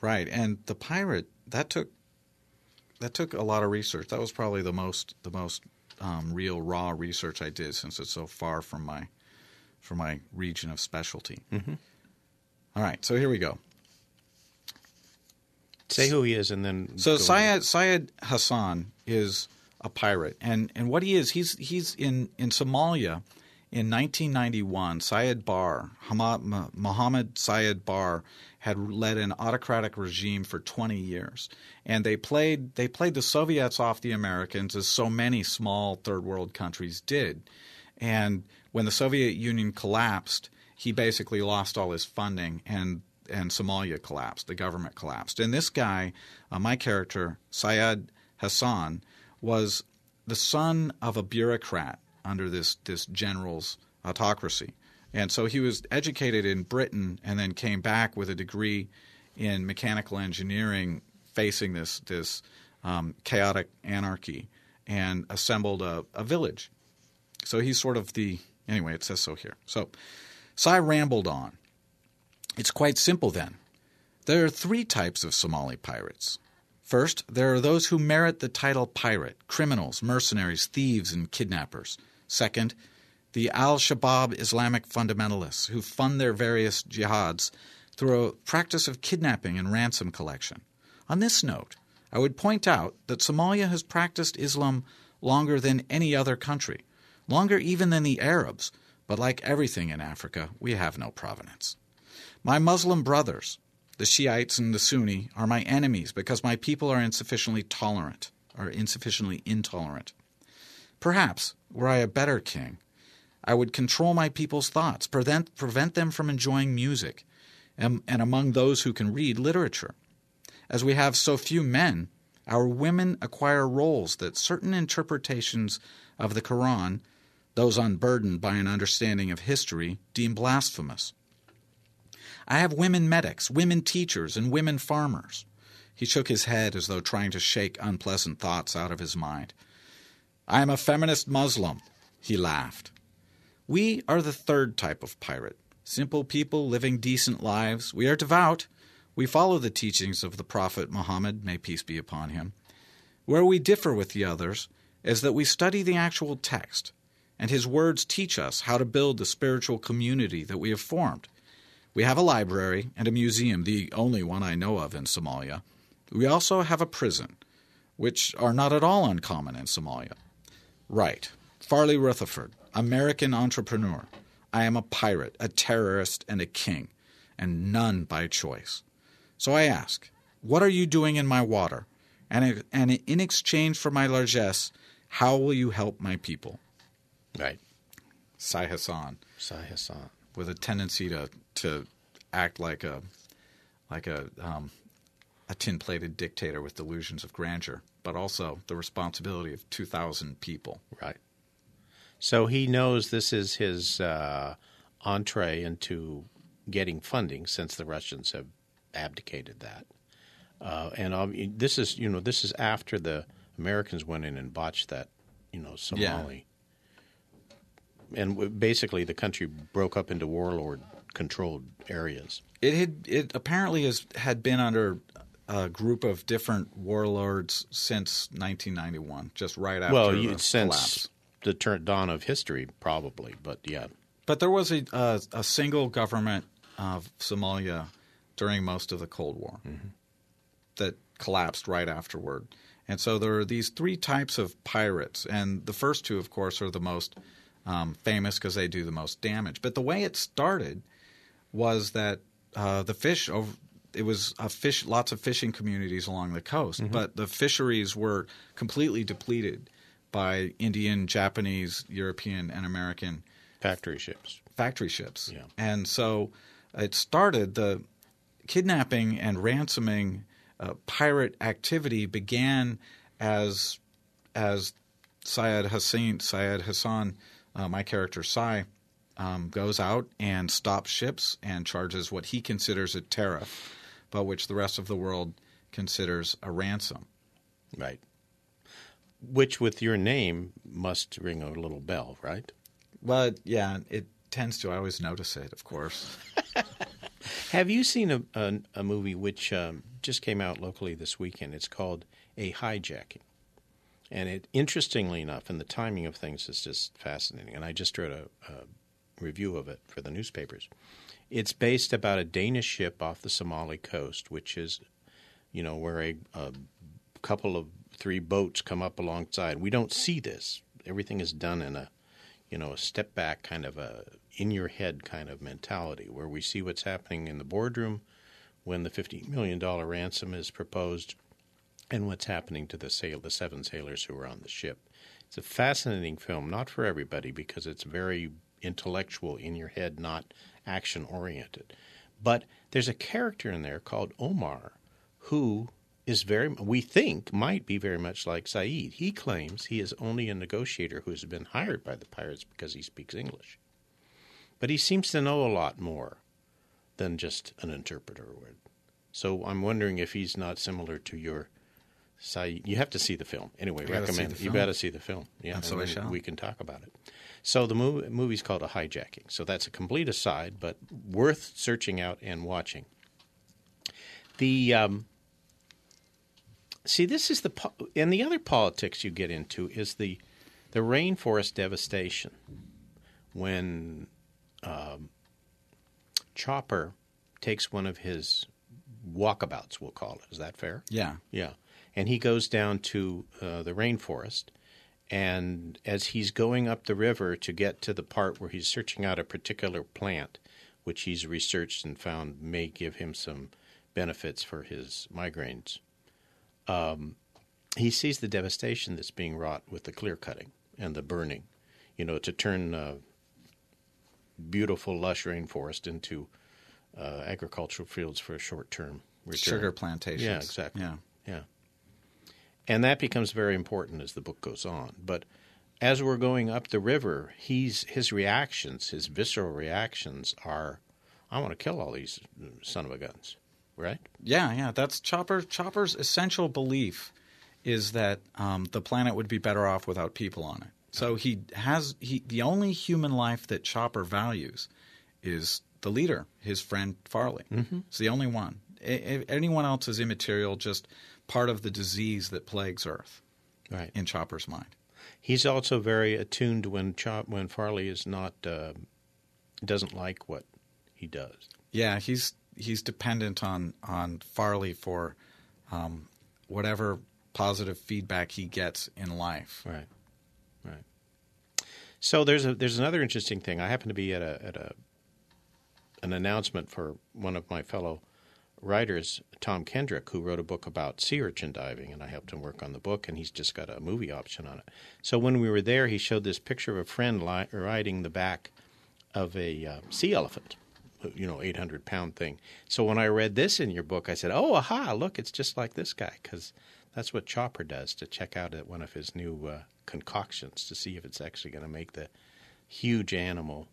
Right, and the pirate that took that took a lot of research. That was probably the most the most um, real raw research I did since it's so far from my from my region of specialty. Mm-hmm. right, so here we go. Say who he is, and then So Syed Syed Hassan is a pirate, and and what he is, he's he's in in Somalia in 1991. Siad Barre Muhammad Siad Barre had led an autocratic regime for 20 years, and they played they played the Soviets off the Americans as so many small third world countries did, and when the Soviet Union collapsed. he basically lost all his funding and and Somalia collapsed. The government collapsed. And this guy, uh, my character, Syed Hassan, was the son of a bureaucrat under this this general's autocracy. And so he was educated in Britain and then came back with a degree in mechanical engineering facing this this um, chaotic anarchy and assembled a, a village. So he's sort of the anyway, it says so here. So Sai rambled on. It's quite simple then. There are three types of Somali pirates. First, there are those who merit the title pirate criminals, mercenaries, thieves, and kidnappers. Second, the Al Shabaab Islamic fundamentalists who fund their various jihads through a practice of kidnapping and ransom collection. On this note, I would point out that Somalia has practiced Islam longer than any other country, longer even than the Arabs, but like everything in Africa, we have no provenance. My Muslim brothers, the Shiites and the Sunni, are my enemies because my people are insufficiently tolerant, or insufficiently intolerant. Perhaps, were I a better king, I would control my people's thoughts, prevent, prevent them from enjoying music, and, and among those who can read, literature. As we have so few men, our women acquire roles that certain interpretations of the Quran, those unburdened by an understanding of history, deem blasphemous. I have women medics, women teachers, and women farmers. He shook his head as though trying to shake unpleasant thoughts out of his mind. I am a feminist Muslim. He laughed. We are the third type of pirate simple people living decent lives. We are devout. We follow the teachings of the Prophet Muhammad, may peace be upon him. Where we differ with the others is that we study the actual text, and his words teach us how to build the spiritual community that we have formed. We have a library and a museum, the only one I know of in Somalia. We also have a prison, which are not at all uncommon in Somalia. Right. Farley Rutherford, American entrepreneur. I am a pirate, a terrorist, and a king, and none by choice. So I ask, what are you doing in my water? And, and in exchange for my largesse, how will you help my people? Right. Sai Hassan. Sai Hassan. With a tendency to, to act like a like a um, a tin plated dictator with delusions of grandeur, but also the responsibility of two thousand people. Right. So he knows this is his uh, entree into getting funding since the Russians have abdicated that. Uh, and um, this is, you know, this is after the Americans went in and botched that, you know, Somali. And basically, the country broke up into warlord-controlled areas. It had, it apparently has had been under a group of different warlords since 1991, just right after well, you, since collapse the turn, dawn of history, probably. But yeah, but there was a uh, a single government of Somalia during most of the Cold War mm-hmm. that collapsed right afterward. And so there are these three types of pirates, and the first two, of course, are the most um, famous because they do the most damage. But the way it started was that uh, the fish over, it was a fish lots of fishing communities along the coast, mm-hmm. but the fisheries were completely depleted by Indian, Japanese, European, and American factory ships. Factory ships. Yeah. And so it started the kidnapping and ransoming uh, pirate activity began as as Syed Hassan Syed Hassan, uh, my character Sai, um, goes out and stops ships and charges what he considers a tariff, but which the rest of the world considers a ransom. Right which with your name must ring a little bell, right? Well, yeah, it tends to. I always notice it, of course. Have you seen a, a, a movie which um, just came out locally this weekend? It's called A Hijacking. And it, interestingly enough, and the timing of things is just fascinating. And I just wrote a, a review of it for the newspapers. It's based about a Danish ship off the Somali coast, which is, you know, where a, a couple of three boats come up alongside. We don't see this. Everything is done in a, you know, a step back kind of a in your head kind of mentality where we see what's happening in the boardroom when the $50 million ransom is proposed and what's happening to the sail the seven sailors who are on the ship. It's a fascinating film, not for everybody because it's very intellectual in your head, not action oriented. But there's a character in there called Omar who is very, we think, might be very much like Saeed. He claims he is only a negotiator who has been hired by the pirates because he speaks English. But he seems to know a lot more than just an interpreter would. So I'm wondering if he's not similar to your Saeed. You have to see the film. Anyway, I recommend. You got to see the film. Yeah, And so and I shall. we can talk about it. So the movie, movie's called A Hijacking. So that's a complete aside, but worth searching out and watching. The um, see, this is the po- and the other politics you get into is the the rainforest devastation when um, Chopper takes one of his walkabouts. We'll call it. Is that fair? Yeah. Yeah. And he goes down to uh, the rainforest. And as he's going up the river to get to the part where he's searching out a particular plant, which he's researched and found may give him some benefits for his migraines, um, he sees the devastation that's being wrought with the clear cutting and the burning, you know, to turn uh, beautiful, lush rainforest into uh, agricultural fields for a short term return. Sugar plantations. Yeah, exactly. Yeah. And that becomes very important as the book goes on. But as we're going up the river, he's his reactions, his visceral reactions are, I want to kill all these son of a guns, right? Yeah, yeah. That's Chopper. Chopper's essential belief is that um, the planet would be better off without people on it. So he has he the only human life that Chopper values is the leader, his friend Farley. Mm-hmm. It's the only one. Anyone else is immaterial, just part of the disease that plagues Earth Right. in Chopper's mind. He's also very attuned when Chop when Farley is not uh, doesn't like what he does. Yeah, he's he's dependent on on Farley for um, whatever positive feedback he gets in life. Right. Right. So there's a there's another interesting thing. I happen to be at a at a an announcement for one of my fellow writers, Tom Kendrick, who wrote a book about sea urchin diving, and I helped him work on the book, and he's just got a movie option on it. So when we were there, he showed this picture of a friend li- riding the back of a uh, sea elephant, you know, 800 pound thing. So when I read this in your book, I said, oh, aha, look, it's just like this guy, because that's what Chopper does to check out one of his new uh, concoctions to see if it's actually going to make the huge animal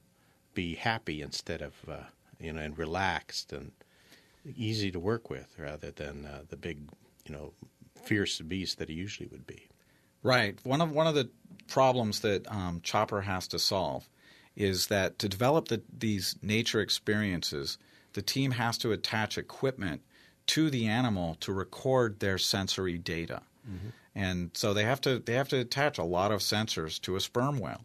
be happy instead of, uh, you know, and relaxed and easy to work with rather than uh, the big, you know, fierce beast that he usually would be. Right. One of one of the problems that um, Chopper has to solve is that to develop the, these nature experiences, the team has to attach equipment to the animal to record their sensory data, and so they have to they have to attach a lot of sensors to a sperm whale.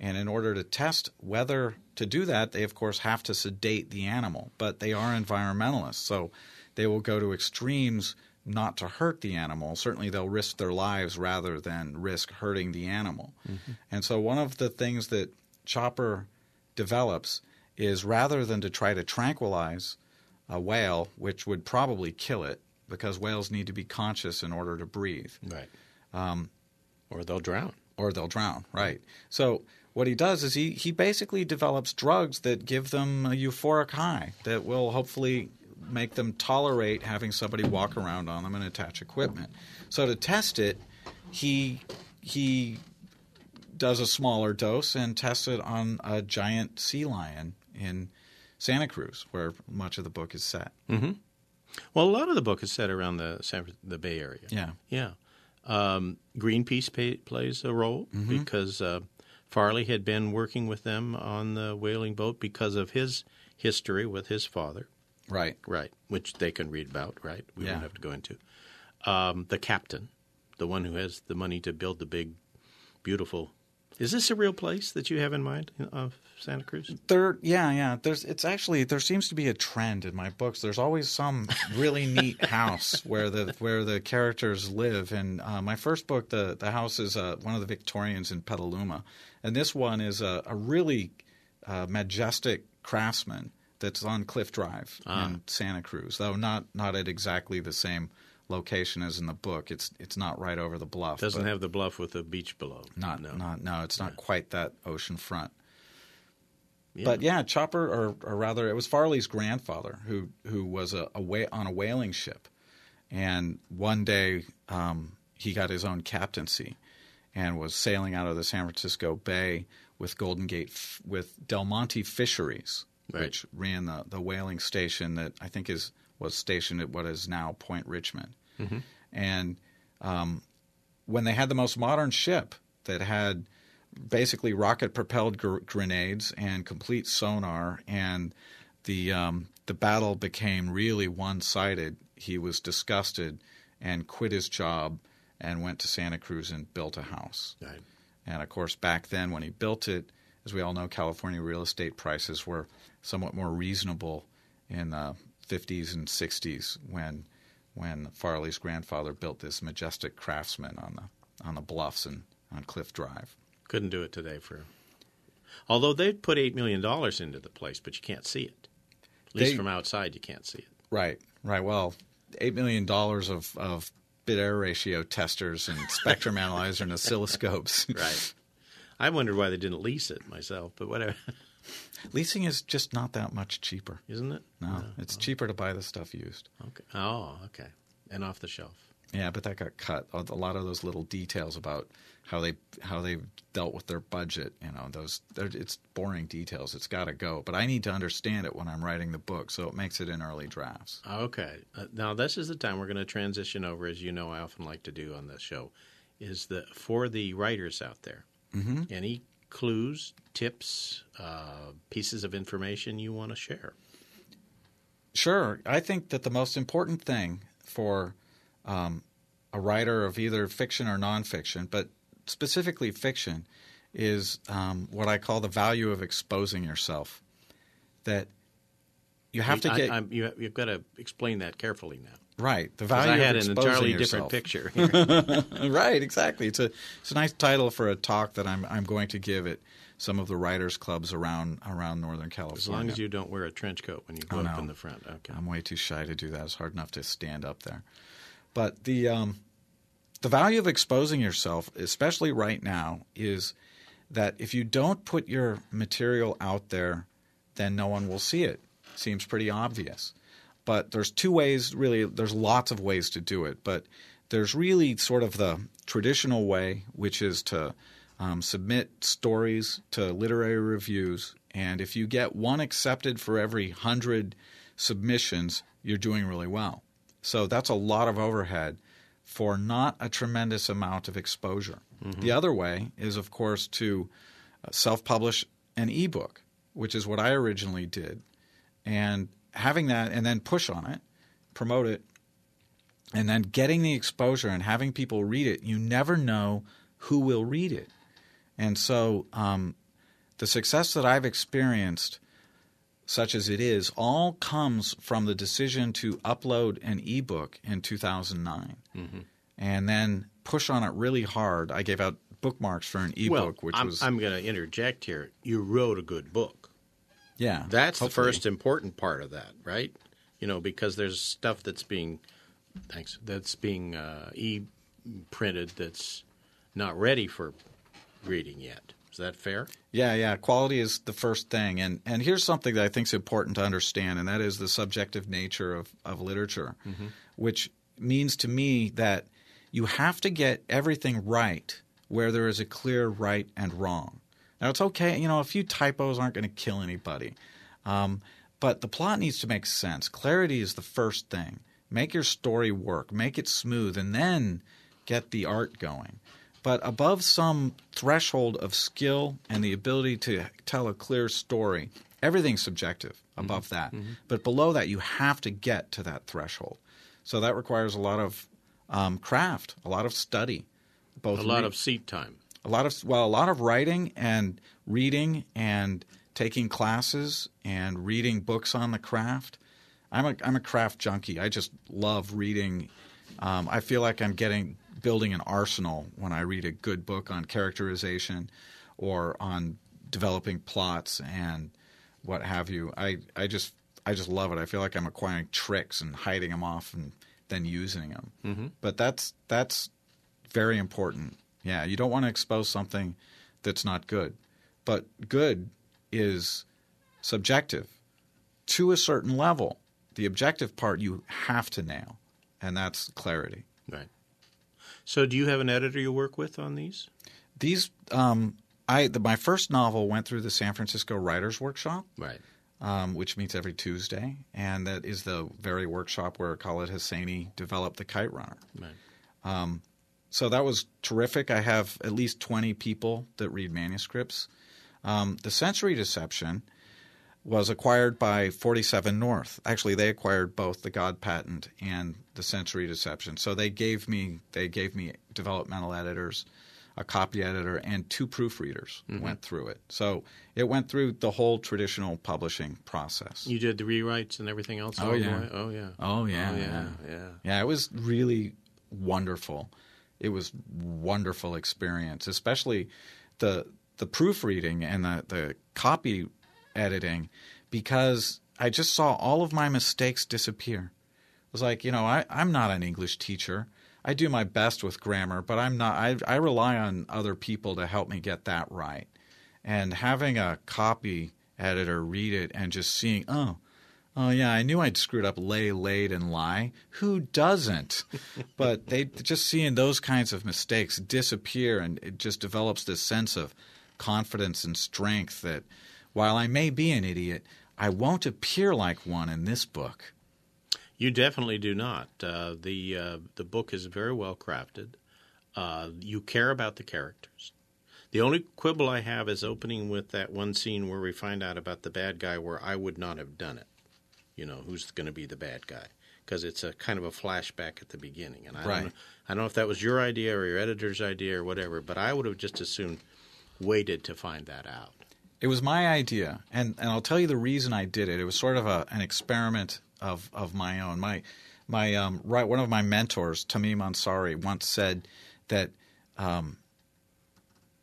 And in order to test whether to do that, they of course have to sedate the animal. But they are environmentalists, so they will go to extremes not to hurt the animal. Certainly, they'll risk their lives rather than risk hurting the animal. And so, one of the things that Chopper develops is rather than to try to tranquilize a whale, which would probably kill it, because whales need to be conscious in order to breathe Right. Um, or they'll drown. Or they'll drown. Right. So what he does is he he basically develops drugs that give them a euphoric high that will hopefully make them tolerate having somebody walk around on them and attach equipment. So to test it, he he does a smaller dose and tests it on a giant sea lion in Santa Cruz, where much of the book is set. Mm-hmm. Well, a lot of the book is set around the San, the Bay Area. Yeah. Yeah. Um, Greenpeace pay, plays a role because uh, Farley had been working with them on the whaling boat because of his history with his father, Right. right? Which they can read about, right? We Yeah. don't have to go into. Um, the captain, the one who has the money to build the big, beautiful. Is this a real place that you have in mind of Santa Cruz? There, yeah, yeah. There's, it's actually there seems to be a trend in my books. There's always some really neat house where the where the characters live. And uh, my first book, the the house is uh, one of the Victorians in Petaluma, and this one is a, a really uh, majestic craftsman that's on Cliff Drive in Santa Cruz, though not not at exactly the same location as in the book. It's it's not right over the bluff. Doesn't have the bluff with the beach below. not no. not no. It's not quite that ocean front. Yeah. But yeah, Chopper, or, or rather, it was Farley's grandfather who who was a, a wha- on a whaling ship, and one day um, he got his own captaincy, and was sailing out of the San Francisco Bay with Golden Gate f- with Del Monte Fisheries, Right. which ran the the whaling station that I think is was stationed at what is now Point Richmond, and um, when they had the most modern ship that had basically rocket propelled gr- grenades and complete sonar and the um, the battle became really one sided he was disgusted and quit his job and went to Santa Cruz and built a house Right. and of course back then when he built it as we all know California real estate prices were somewhat more reasonable in the 50s and 60s when when Farley's grandfather built this majestic craftsman on the on the bluffs and on Cliff Drive. Couldn't do it today for. Although they've put eight million dollars into the place, but you can't see it. At least They- from outside, you can't see it. Right, right. Well, eight million dollars of of bit error ratio testers and spectrum analyzer and oscilloscopes. Right. I wondered why they didn't lease it myself, but whatever, Leasing is just not that much cheaper. isn't it? No, it's cheaper to buy the stuff used. Okay. Oh, okay. And off the shelf. Yeah, but that got cut. A lot of those little details about how they how they dealt with their budget, you know, those it's boring details. It's got to go. But I need to understand it when I'm writing the book, so it makes it in early drafts. Okay. Uh, now this is the time we're going to transition over, as you know, I often like to do on this show, is the for the writers out there. Mm-hmm. Any clues, tips, uh, pieces of information you want to share? Sure. I think that the most important thing for um, a writer of either fiction or nonfiction, but specifically fiction, is um, what I call the value of exposing yourself. That you have to get I'm- you, you've got to explain that carefully now. right. The value I had an entirely yourself. different picture. right, exactly. It's a it's a nice title for a talk that I'm I'm going to give at some of the writers clubs around around Northern California. as long as you don't wear a trench coat when you go Oh, up no. in the front. Okay. I'm way too shy to do that. It's hard enough to stand up there. But the um, the value of exposing yourself, especially right now, is that if you don't put your material out there, then no one will see it. Seems pretty obvious. But there's two ways, really, there's lots of ways to do it. But there's really sort of the traditional way, which is to um, submit stories to literary reviews. And if you get one accepted for every hundred submissions, you're doing really well. So that's a lot of overhead for not a tremendous amount of exposure. The other way is, of course, to self publish an ebook, which is what I originally did. And having that and then push on it, promote it, and then getting the exposure and having people read it, you never know who will read it. And so um, the success that I've experienced, such as it is, all comes from the decision to upload an ebook in 2009 and then push on it really hard. I gave out bookmarks for an ebook, well, which I'm, was I'm going to interject here. You wrote a good book. yeah. That's the first important part of that, right? You know, because there's stuff that's being, thanks, that's being uh, e printed that's not ready for reading yet. Is that fair? Yeah, yeah. Quality is the first thing, and and here's something that I think is important to understand, and that is the subjective nature of of literature, which means to me that you have to get everything right where there is a clear right and wrong. Now it's okay, you know, a few typos aren't going to kill anybody, um, but the plot needs to make sense. Clarity is the first thing. Make your story work, make it smooth, and then get the art going. But above some threshold of skill and the ability to tell a clear story, everything's subjective above that. But below that, you have to get to that threshold. So that requires a lot of um, craft, a lot of study, both A lot of seat time. a lot of well, a lot of writing and reading and taking classes and reading books on the craft. I'm a I'm a craft junkie. I just love reading. Um, I feel like I'm getting building an arsenal when I read a good book on characterization or on developing plots and what have you. I, I just I just love it. I feel like I'm acquiring tricks and hiding them off and then using them. Mm-hmm. But that's that's very important. Yeah, you don't want to expose something that's not good. But good is subjective to a certain level. The objective part you have to nail, and that's clarity. Right. So, do you have an editor you work with on these? These, um, I the, my first novel went through the San Francisco Writers Workshop, Right. um, which meets every Tuesday, and that is the very workshop where Khaled Hosseini developed the Kite Runner. Right. So that was terrific. I have at least 20 people that read manuscripts. Um, the Sensory Deception was acquired by 47 North. Actually, they acquired both the God patent and the Sensory Deception. So they gave me they gave me developmental editors, a copy editor, and two proofreaders mm-hmm. went through it. So it went through the whole traditional publishing process. You did the rewrites and everything else. Oh, all the oh, oh, yeah. Oh yeah. Oh yeah, Oh yeah. Yeah. Yeah, it was really wonderful. It was wonderful experience, especially the the proofreading and the the copy editing, because I just saw all of my mistakes disappear. It was like, you know, I, I'm not an English teacher. I do my best with grammar, but I'm not. I, I rely on other people to help me get that right. And having a copy editor read it and just seeing, oh, Oh yeah, I knew I'd screwed up lay, laid, and lie. Who doesn't? but they just seeing those kinds of mistakes disappear, and it just develops this sense of confidence and strength that while I may be an idiot, I won't appear like one in this book. You definitely do not. Uh, the uh, the book is very well crafted. Uh, you care about the characters. The only quibble I have is opening with that one scene where we find out about the bad guy, where I would not have done it. You know, who's going to be the bad guy? Because it's a kind of a flashback at the beginning, and I Right. don't know, I don't know if that was your idea or your editor's idea or whatever, but I would have just as soon waited to find that out. It was my idea, and, and I'll tell you the reason I did it. It was sort of a, an experiment of, of my own. My my um, right one of my mentors, Tamim Ansary, once said that um,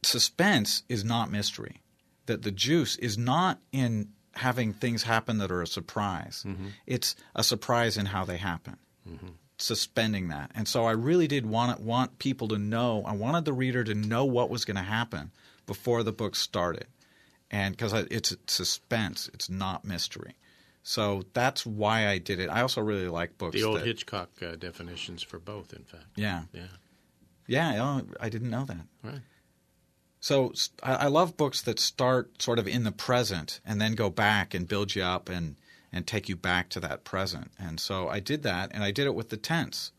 suspense is not mystery. That the juice is not in having things happen that are a surprise. It's a surprise in how they happen. Suspending that, and so I really did want want people to know. I wanted the reader to know what was going to happen before the book started, and because it's suspense, it's not mystery. So that's why I did it. I also really like books. The old that, Hitchcock uh, definitions for both, in fact. Yeah, Yeah, yeah. I didn't know that. right. So I, love books that start sort of in the present and then go back and build you up and and take you back to that present. And so I did that, and I did it with the tense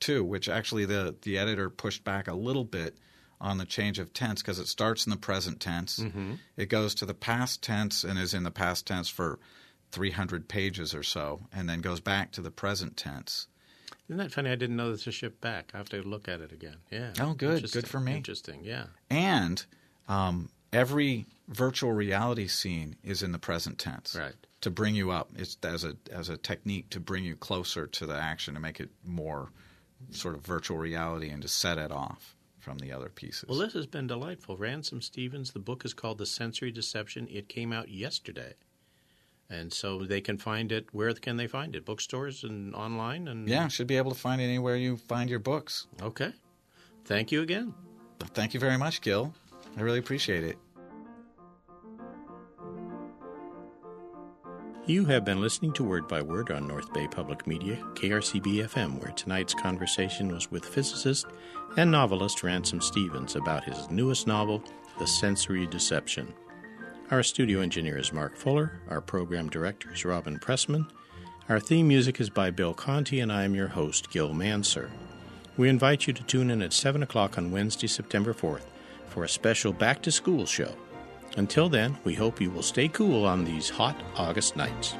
too, which actually the the editor pushed back a little bit on the change of tense because it starts in the present tense, it goes to the past tense and is in the past tense for 300 pages or so, and then goes back to the present tense. Isn't that funny? I didn't know this a ship back. I have to look at it again. Yeah. Oh, good. Good for me. Interesting. Yeah. And um, every virtual reality scene is in the present tense. Right. To bring you up, it's as a as a technique to bring you closer to the action to make it more sort of virtual reality and to set it off from the other pieces. Well, this has been delightful. Ransom Stephens. The book is called The Sensory Deception. It came out yesterday, and so they can find it. Where can they find it? Bookstores and online. And yeah, should be able to find it anywhere you find your books. Okay. Thank you again. Thank you very much, Gil. I really appreciate it. You have been listening to Word by Word on North Bay Public Media, KRCB FM, where tonight's conversation was with physicist and novelist Ransom Stephens about his newest novel, The Sensory Deception. Our studio engineer is Mark Fuller. Our program director is Robin Pressman. Our theme music is by Bill Conti, and I am your host, Gil Mansergh. We invite you to tune in at 7 o'clock on Wednesday, September 4th, for a special back to school show. Until then, we hope you will stay cool on these hot August nights.